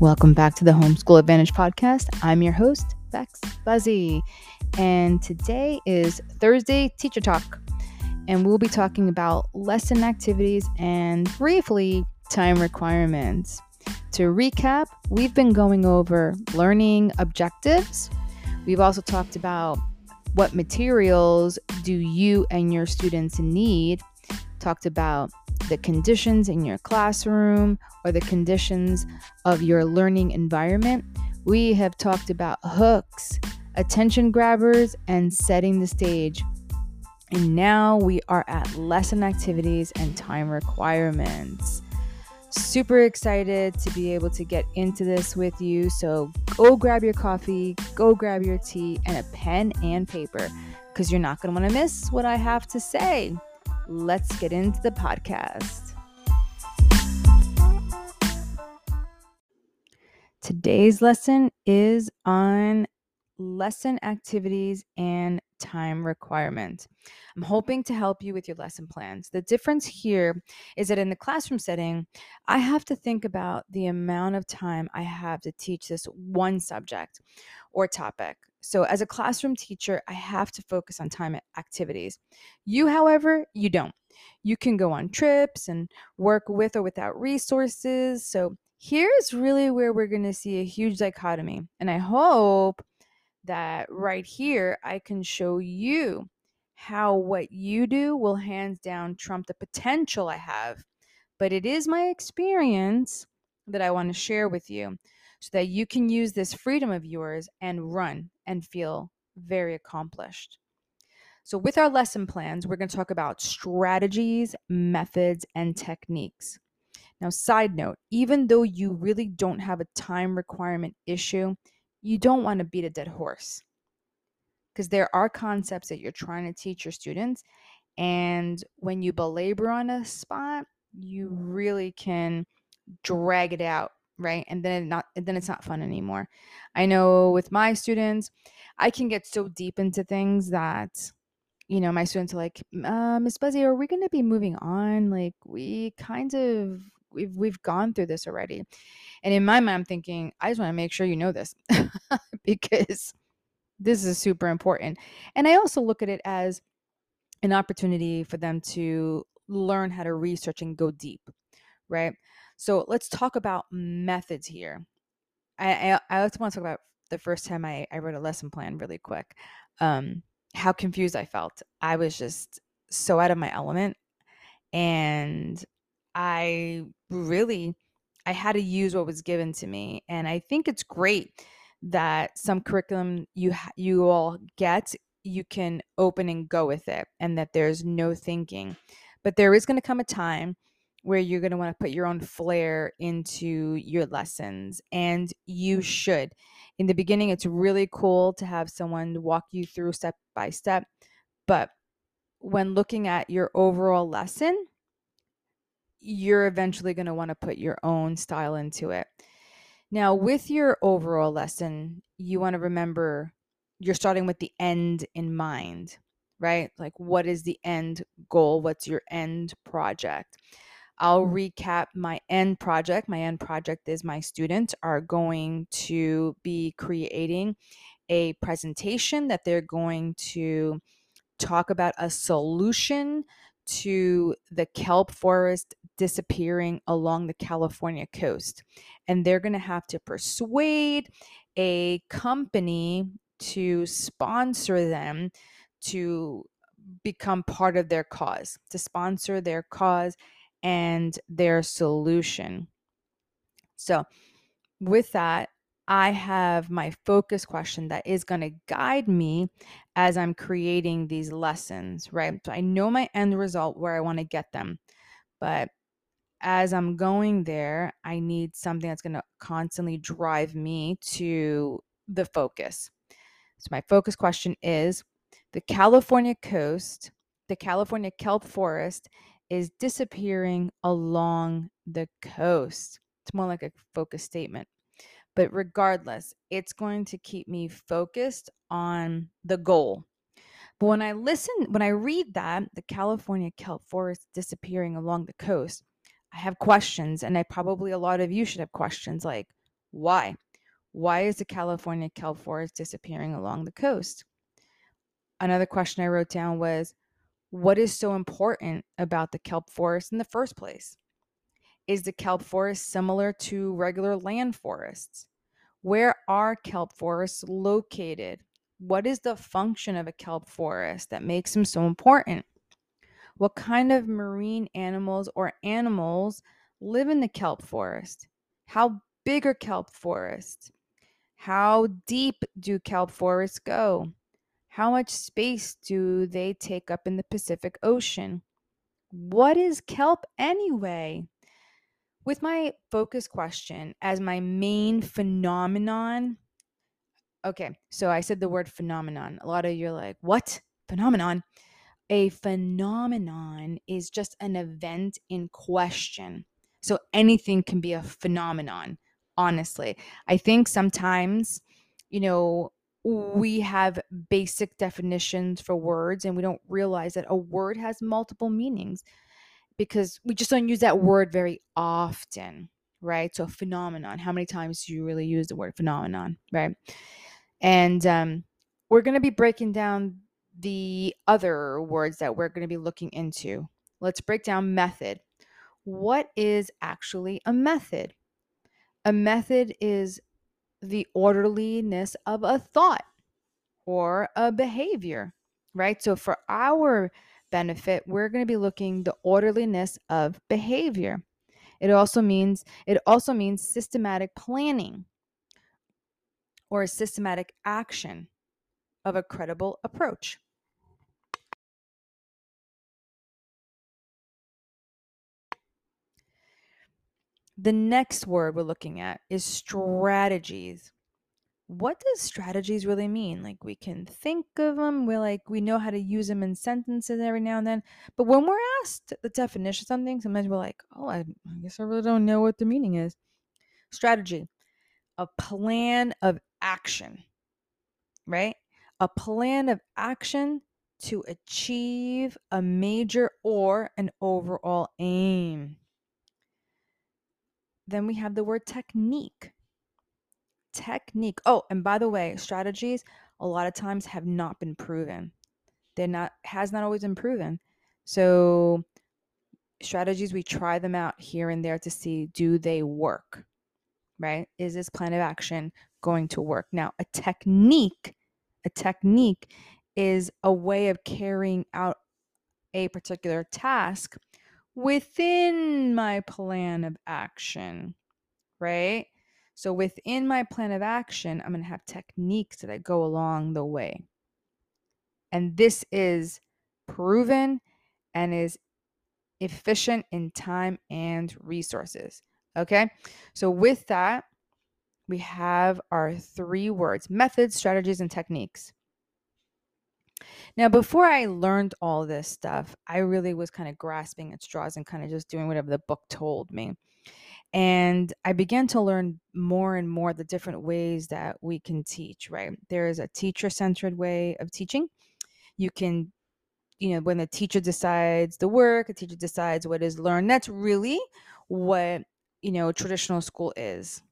Welcome back to the Homeschool Advantage podcast. I'm your host, Bex Buzzy, and today is Thursday Teacher Talk, and we'll be talking about lesson activities and briefly time requirements. To recap, we've been going over learning objectives. We've also talked about what materials do you and your students need, talked about the conditions in your classroom or the conditions of your learning environment. We have talked about hooks, attention grabbers, and setting the stage. And now we are at lesson activities and time requirements. Super excited to be able to get into this with you. So go grab your coffee, go grab your tea, and a pen and paper because you're not going to want to miss what I have to say. Let's get into the podcast. Today's lesson is on lesson activities and time requirement. I'm hoping to help you with your lesson plans. The difference here is that in the classroom setting, I have to think about the amount of time I have to teach this one subject or topic. So, as a classroom teacher, I have to focus on time activities. You, however, you don't. You can go on trips and work with or without resources. So, here's really where we're going to see a huge dichotomy. And I hope that right here I can show you how what you do will hands down trump the potential I have. But it is my experience that I want to share with you so that you can use this freedom of yours and run and feel very accomplished. So, with our lesson plans, we're going to talk about strategies, methods, and techniques. Now, side note, even though you really don't have a time requirement issue, you don't want to beat a dead horse because there are concepts that you're trying to teach your students. And when you belabor on a spot, you really can drag it out right? And then not then it's not fun anymore. I know with my students i can get so deep into things that you know my students are like uh, miss buzzy are we going to be moving on? Like we kind of we've we've gone through this already. And in my mind i'm thinking i just want to make sure you know this because this is super important. And i also look at it as an opportunity for them to learn how to research and go deep right so let's talk about methods here. I, I, I also want to talk about the first time I, I wrote a lesson plan really quick. Um, how confused I felt. I was just so out of my element. And I really I had to use what was given to me. And I think it's great that some curriculum you you all get you can open and go with it and that there's no thinking. But there is going to come a time where you're going to want to put your own flair into your lessons and you mm-hmm. should. In the beginning it's really cool to have someone walk you through step by step but when looking at your overall lesson you're eventually going to want to put your own style into it. Now with your overall lesson you want to remember you're starting with the end in mind right? Like what is the end goal? What's your end project I'll mm-hmm. recap my end project. My end project is my students are going to be creating a presentation that they're going to talk about a solution to the kelp forest disappearing along the California coast. And they're going to have to persuade a company to sponsor them to become part of their cause, to sponsor their cause and their solution. So, with that, I have my focus question that is going to guide me as I'm creating these lessons, right? So I know my end result where I want to get them. But as I'm going there, I need something that's going to constantly drive me to the focus. So my focus question is the California coast, the California kelp forest is disappearing along the coast. It's more like a focus statement. But regardless, it's going to keep me focused on the goal. But when I listen, when I read that, the California kelp forest disappearing along the coast, I have questions, and I probably a lot of you should have questions like, Why? Why is the California kelp forest disappearing along the coast? Another question I wrote down was what is so important about the kelp forest in the first place? Is the kelp forest similar to regular land forests? Where are kelp forests located? What is the function of a kelp forest that makes them so important? What kind of marine animals or animals live in the kelp forest? How big are kelp forests? How deep do kelp forests go? How much space do they take up in the Pacific Ocean? What is kelp anyway? With my focus question as my main phenomenon, okay, so I said the word phenomenon. A lot of you are like, what? Phenomenon? A phenomenon is just an event in question. So anything can be a phenomenon, honestly. I think sometimes, you know, we have basic definitions for words and we don't realize that a word has multiple meanings because we just don't use that word very often, right? So, phenomenon, how many times do you really use the word phenomenon, right? And um, we're going to be breaking down the other words that we're going to be looking into. Let's break down method. What is actually a method? A method is the orderliness of a thought or a behavior, right? So for our benefit, we're going to be looking the orderliness of behavior. It also means it also means systematic planning or a systematic action of a credible approach. The next word we're looking at is strategies what does strategies really mean? Like we can think of them, we're like we know how to use them in sentences every now and then. But when we're asked the definition of something, sometimes we're like, oh, I, I guess I really don't know what the meaning is. Strategy, a plan of action, right? A plan of action to achieve a major or an overall aim. Then we have the word technique technique. Oh, and by the way, strategies a lot of times have not been proven. They're not has not always been proven. So strategies we try them out here and there to see do they work? Right? Is this plan of action going to work? Now, a technique, a technique is a way of carrying out a particular task within my plan of action, right? So within my plan of action, I'm going to have techniques that I go along the way. And this is proven and is efficient in time and resources. Okay. So with that, we have our three words methods, strategies, and techniques. Now, before I learned all this stuff, I really was kind of grasping at straws and kind of just doing whatever the book told me. And I began to learn more and more the different ways that we can teach, right? There is a teacher centered way of teaching. You can, you know, when the teacher decides the work, the teacher decides what is learned. That's really what, you know, traditional school is.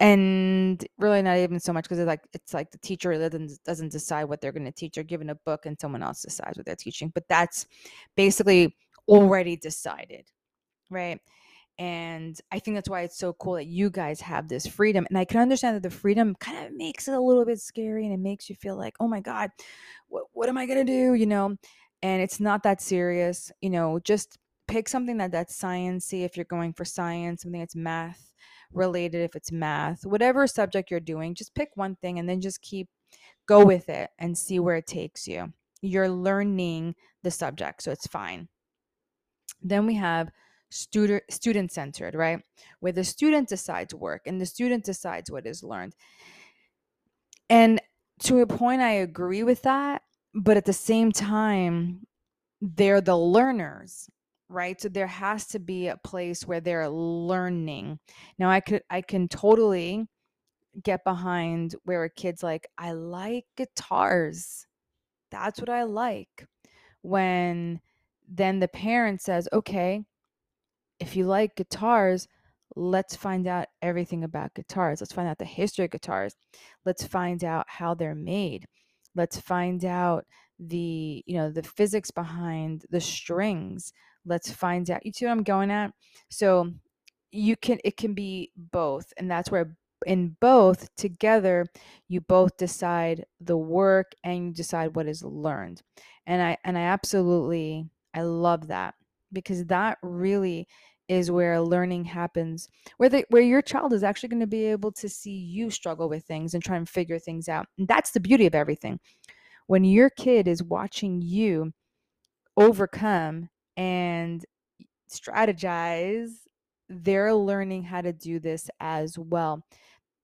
And really not even so much because it's like it's like the teacher doesn't doesn't decide what they're going to teach. They're given a book and someone else decides what they're teaching. But that's basically already decided, right? And I think that's why it's so cool that you guys have this freedom. And I can understand that the freedom kind of makes it a little bit scary and it makes you feel like, oh my God, what, what am I going to do? You know, and it's not that serious. You know, just pick something that that's sciencey if you're going for science, something that's math related if it's math, whatever subject you're doing, just pick one thing and then just keep go with it and see where it takes you. You're learning the subject, so it's fine. Then we have student student centered, right? Where the student decides work and the student decides what is learned. And to a point I agree with that, but at the same time they're the learners, right? So there has to be a place where they're learning. Now I could I can totally get behind where a kid's like, I like guitars. That's what I like. When then the parent says, okay, if you like guitars, let's find out everything about guitars. Let's find out the history of guitars. Let's find out how they're made. Let's find out the, you know, the physics behind the strings. Let's find out. You see what I'm going at? So you can it can be both and that's where in both together you both decide the work and you decide what is learned and i and i absolutely i love that because that really is where learning happens where the where your child is actually going to be able to see you struggle with things and try and figure things out and that's the beauty of everything when your kid is watching you overcome and strategize they're learning how to do this as well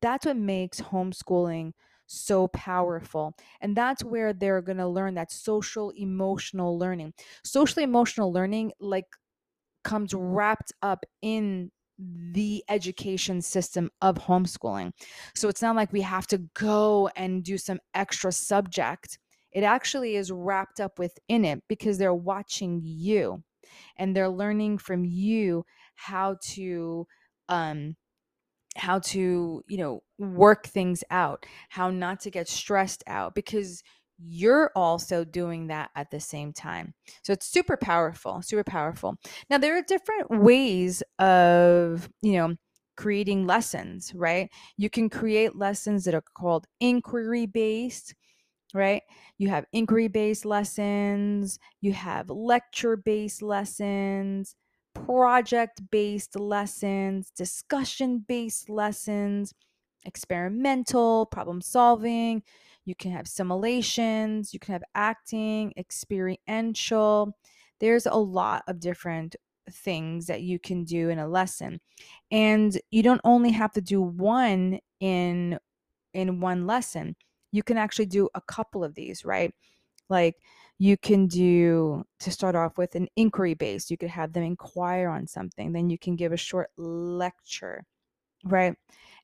that's what makes homeschooling so powerful. And that's where they're going to learn that social emotional learning. Social emotional learning like comes wrapped up in the education system of homeschooling. So it's not like we have to go and do some extra subject. It actually is wrapped up within it because they're watching you and they're learning from you how to um how to, you know, work things out, how not to get stressed out because you're also doing that at the same time. So it's super powerful, super powerful. Now there are different ways of, you know, creating lessons, right? You can create lessons that are called inquiry based, right? You have inquiry based lessons, you have lecture based lessons, project based lessons, discussion based lessons, experimental, problem solving. You can have simulations, you can have acting, experiential. There's a lot of different things that you can do in a lesson. And you don't only have to do one in in one lesson. You can actually do a couple of these, right? Like you can do to start off with an inquiry based you could have them inquire on something then you can give a short lecture right?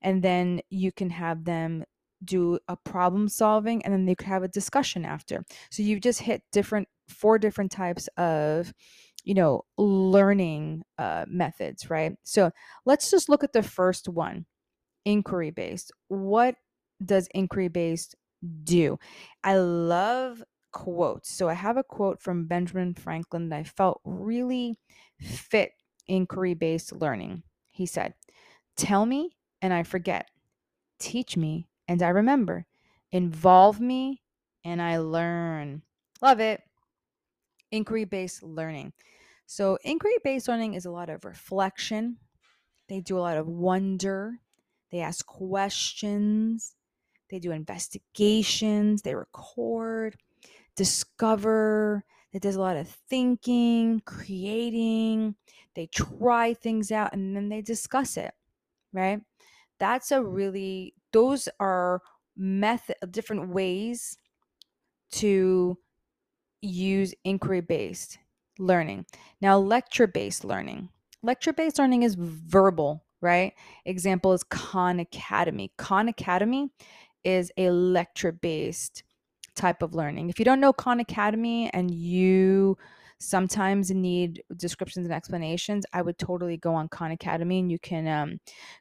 And then you can have them do a problem solving and then they could have a discussion after. So you've just hit different four different types of you know learning uh, methods right? So let's just look at the first one inquiry based. What does inquiry based do i love quotes. So I have a quote from Benjamin Franklin that I felt really fit inquiry based learning. He said, Tell me and I forget. Teach me and I remember. Involve me and I learn. Love it. Inquiry based learning. So, inquiry based learning is a lot of reflection. They do a lot of wonder. They ask questions. They do investigations. They record discover, that does a lot of thinking, creating. They try things out and then they discuss it, right? That's a really, those are method, different ways to use inquiry based learning. Now, lecture based learning. Lecture based learning is verbal, right? Example is Khan Academy. Khan Academy is a lecture based type of learning. If you don't know Khan Academy and you sometimes need descriptions and explanations, I would totally go on Khan Academy and you can um,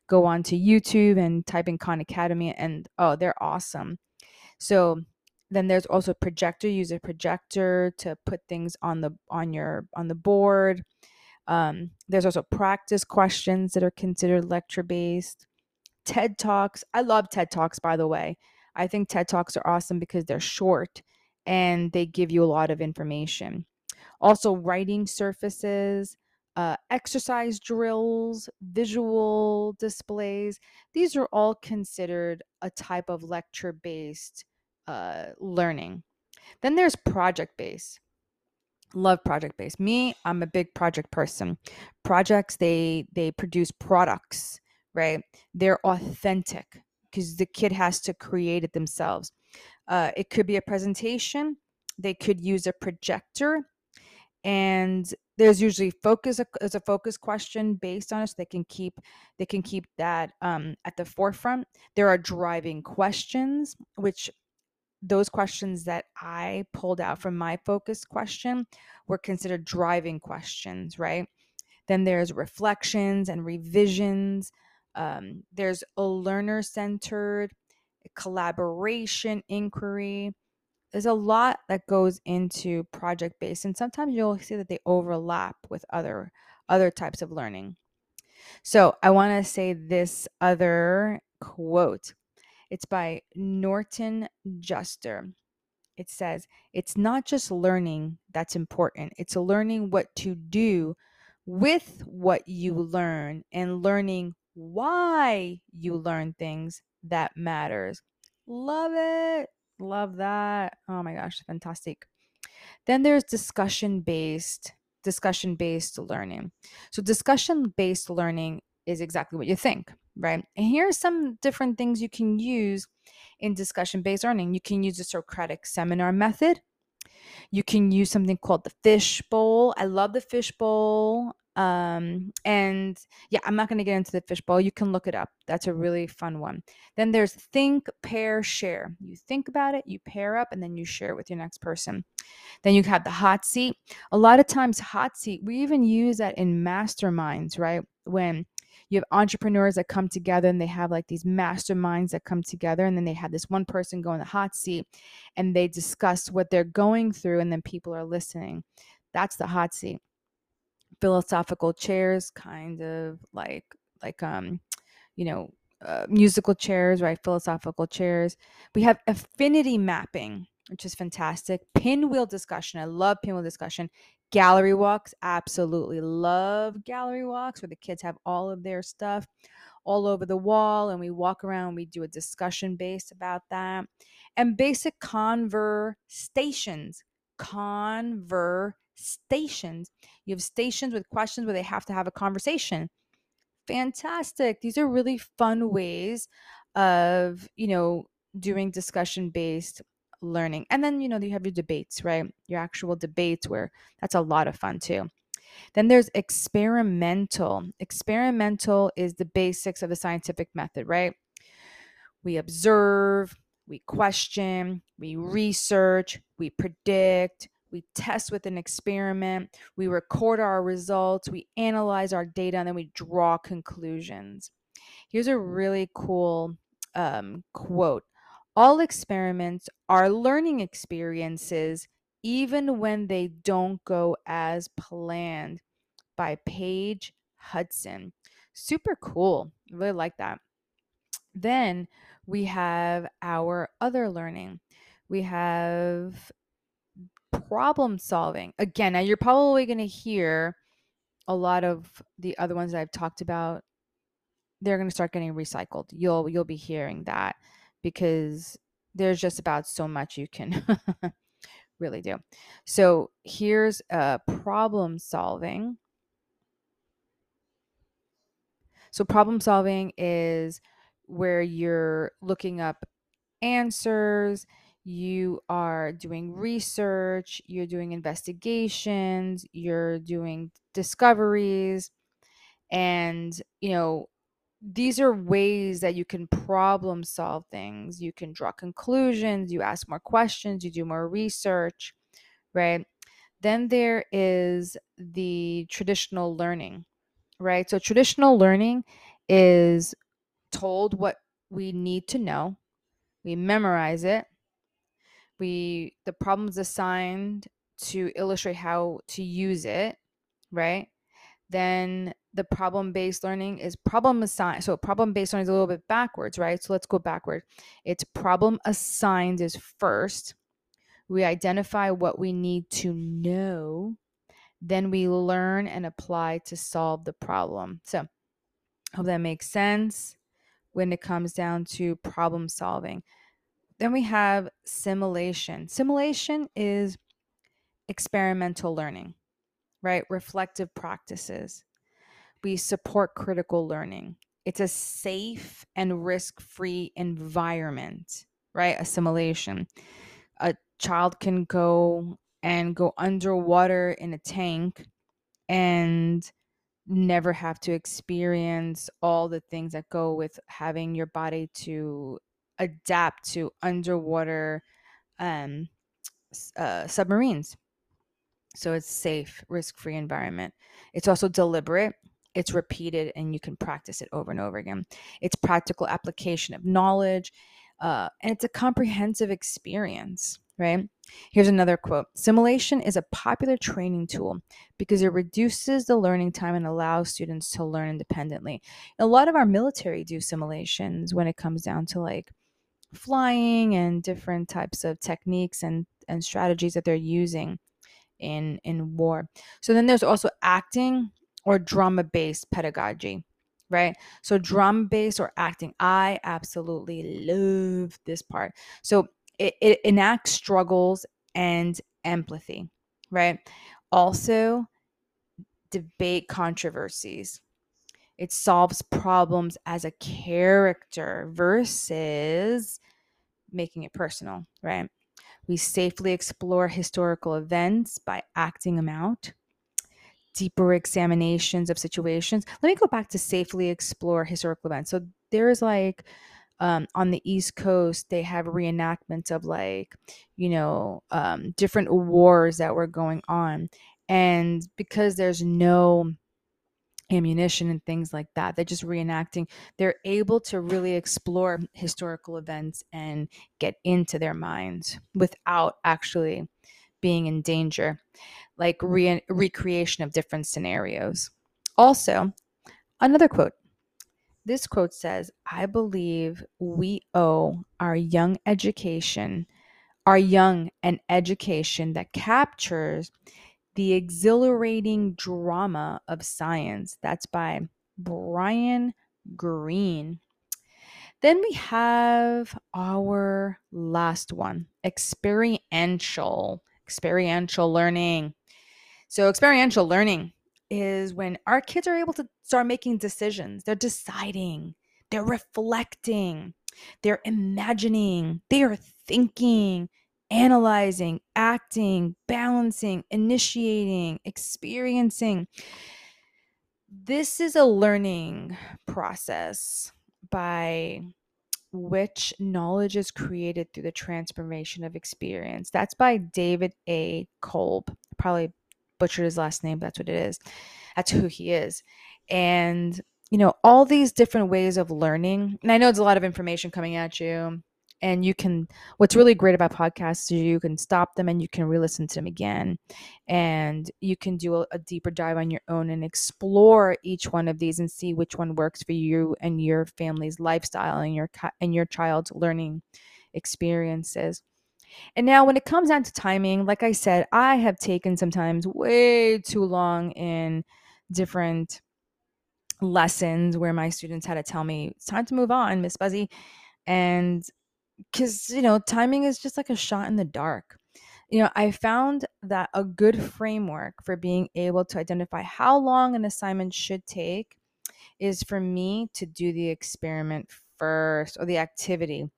go on to YouTube and type in Khan Academy and oh, they're awesome. So then there's also projector. Use a projector to put things on the on your on the board. Um, there's also practice questions that are considered lecture based. TED Talks. I love TED Talks, by the way. I think TED Talks are awesome because they're short and they give you a lot of information. Also, writing surfaces, uh, exercise drills, visual displays, these are all considered a type of lecture based uh, learning. Then there's project based. Love project based. Me, I'm a big project person. Projects they they produce products, right? They're authentic because the kid has to create it themselves. Uh, it could be a presentation. They could use a projector, and there's usually focus as a focus question based on it. So they can keep they can keep that um, at the forefront. There are driving questions, which those questions that I pulled out from my focus question were considered driving questions, right? Then there's reflections and revisions. Um, there's a learner centered collaboration inquiry. There's a lot that goes into project based, and sometimes you'll see that they overlap with other other types of learning. So I want to say this other quote. It's by Norton Juster. It says, It's not just learning that's important, it's learning what to do with what you learn and learning why you learn things that matters. Love it. Love that. Oh my gosh, fantastic. Then there's discussion based discussion based learning. So discussion based learning is exactly what you think, right? And here are some different things you can use in discussion based learning. You can use the Socratic seminar method. You can use something called the fishbowl. I love the fish bowl. Um, and yeah, I'm not going to get into the fishbowl. You can look it up. That's a really fun one. Then there's think, pair, share. You think about it, you pair up, and then you share it with your next person. Then you have the hot seat. A lot of times, hot seat, we even use that in masterminds, right? When you have entrepreneurs that come together and they have like these masterminds that come together and then they have this one person go in the hot seat and they discuss what they're going through and then people are listening that's the hot seat philosophical chairs kind of like like um you know uh, musical chairs right philosophical chairs. We have affinity mapping which is fantastic. Pinwheel discussion i love pinwheel discussion. Gallery walks absolutely love gallery walks where the kids have all of their stuff all over the wall and we walk around we do a discussion based about that. And basic conversations conversations you have stations with questions where they have to have a conversation fantastic these are really fun ways of you know doing discussion based learning. And then, you know, you have your debates, right? Your actual debates where that's a lot of fun too. Then there's experimental. Experimental is the basics of the scientific method, right? We observe, we question, we research, we predict, we test with an experiment, we record our results, we analyze our data, and then we draw conclusions. Here's a really cool um, quote all experiments are learning experiences, even when they don't go as planned, by Paige Hudson. Super cool. I really like that. Then we have our other learning. We have problem solving. Again, now you're probably going to hear a lot of the other ones that I've talked about. They're going to start getting recycled. You'll you'll be hearing that because there's just about so much you can really do. So here's a problem solving. So problem solving is where you're looking up answers, you are doing research, you're doing investigations, you're doing discoveries and you know these are ways that you can problem solve things. You can draw conclusions, you ask more questions, you do more research, right? Then there is the traditional learning, right? So, traditional learning is told what we need to know, we memorize it, we the problems assigned to illustrate how to use it, right? Then the problem based learning is problem assigned. So problem based learning is a little bit backwards, right? So let's go backward. It's problem assigned is first. We identify what we need to know. Then we learn and apply to solve the problem. So hope that makes sense when it comes down to problem solving. Then we have simulation. Simulation is experimental learning, right? Reflective practices we support critical learning. It's a safe and risk free environment, right? Assimilation. A child can go and go underwater in a tank and never have to experience all the things that go with having your body to adapt to underwater um, uh, submarines So it's safe, risk-free environment. It's also deliberate, it's repeated and you can practice it over and over again. It's practical application of knowledge uh, and it's a comprehensive experience, right? Here's another quote Simulation is a popular training tool because it reduces the learning time and allows students to learn independently. A lot of our military do simulations when it comes down to like flying and different types of techniques and, and strategies that they're using in in war. So then there's also acting or drama based pedagogy, right? So drama based or acting, I absolutely love this part. So it, it enacts struggles and empathy, right? Also, debate controversies. It solves problems as a character versus making it personal, right? We safely explore historical events by acting them out. Deeper examinations of situations. Let me go back to safely explore historical events. So there's like um, on the East Coast, they have reenactments of like, you know, um, different wars that were going on. And because there's no ammunition and things like that. They're just reenacting. They're able to really explore historical events and get into their minds without actually being in danger, like re- recreation of different scenarios. Also, another quote. This quote says, I believe we owe our young education, our young an education that captures the Exhilarating Drama of Science. That's by Brian Greene. Then we have our last one experiential, experiential learning. So, experiential learning is when our kids are able to start making decisions. They're deciding, they're reflecting, they're imagining, they are thinking, analyzing, acting, balancing, initiating, experiencing. This is a learning process by which knowledge is created through the transformation of experience. That's by David A. Kolb. Probably butchered his last name, but that's what it is. That's who he is. And, you know, all these different ways of learning. And I know it's a lot of information coming at you and you can what's really great about podcasts is you can stop them and you can re-listen to them again. And you can do a, a, deeper dive on your own and explore each one of these and see which one works for you and your family's lifestyle and your and your child's learning experiences. And now when it comes down to timing like i said i have taken sometimes way too long in different lessons where my students had to tell me it's time to move on miss buzzy. And because you know timing is just like a shot in the dark. You know i found that a good framework for being able to identify how long an assignment should take is for me to do the experiment first or the activity.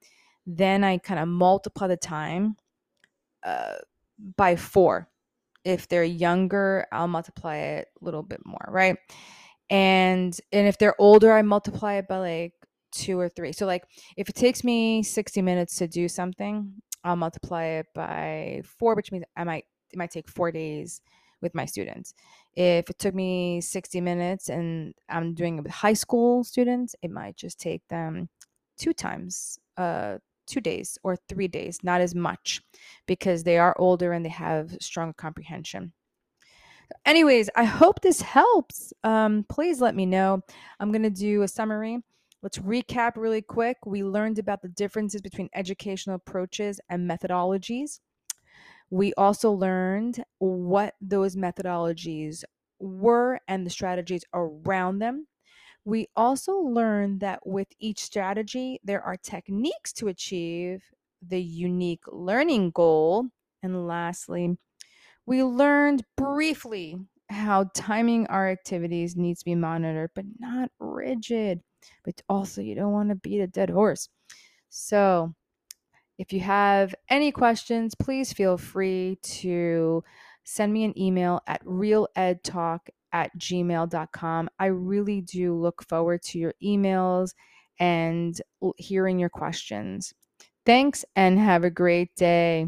Then i kind of multiply the time uh, by four. If they're younger i'll multiply it a little bit more right? And and if they're older i multiply it by like two or three. So like if it takes me 60 minutes to do something, I'll multiply it by four, which means I might it might take four days with my students. If it took me 60 minutes and I'm doing it with high school students, it might just take them two times, uh, two days or three days, not as much because they are older and they have strong comprehension. Anyways, I hope this helps. Um, please let me know. I'm going to do a summary Let's recap really quick. We learned about the differences between educational approaches and methodologies. We also learned what those methodologies were and the strategies around them. We also learned that with each strategy, there are techniques to achieve the unique learning goal. And lastly, we learned briefly how timing our activities needs to be monitored, but not rigid but also you don't want to beat a dead horse. So, if you have any questions, please feel free to send me an email at realedtalk at gmail.com. I really do look forward to your emails and hearing your questions. Thanks and have a great day.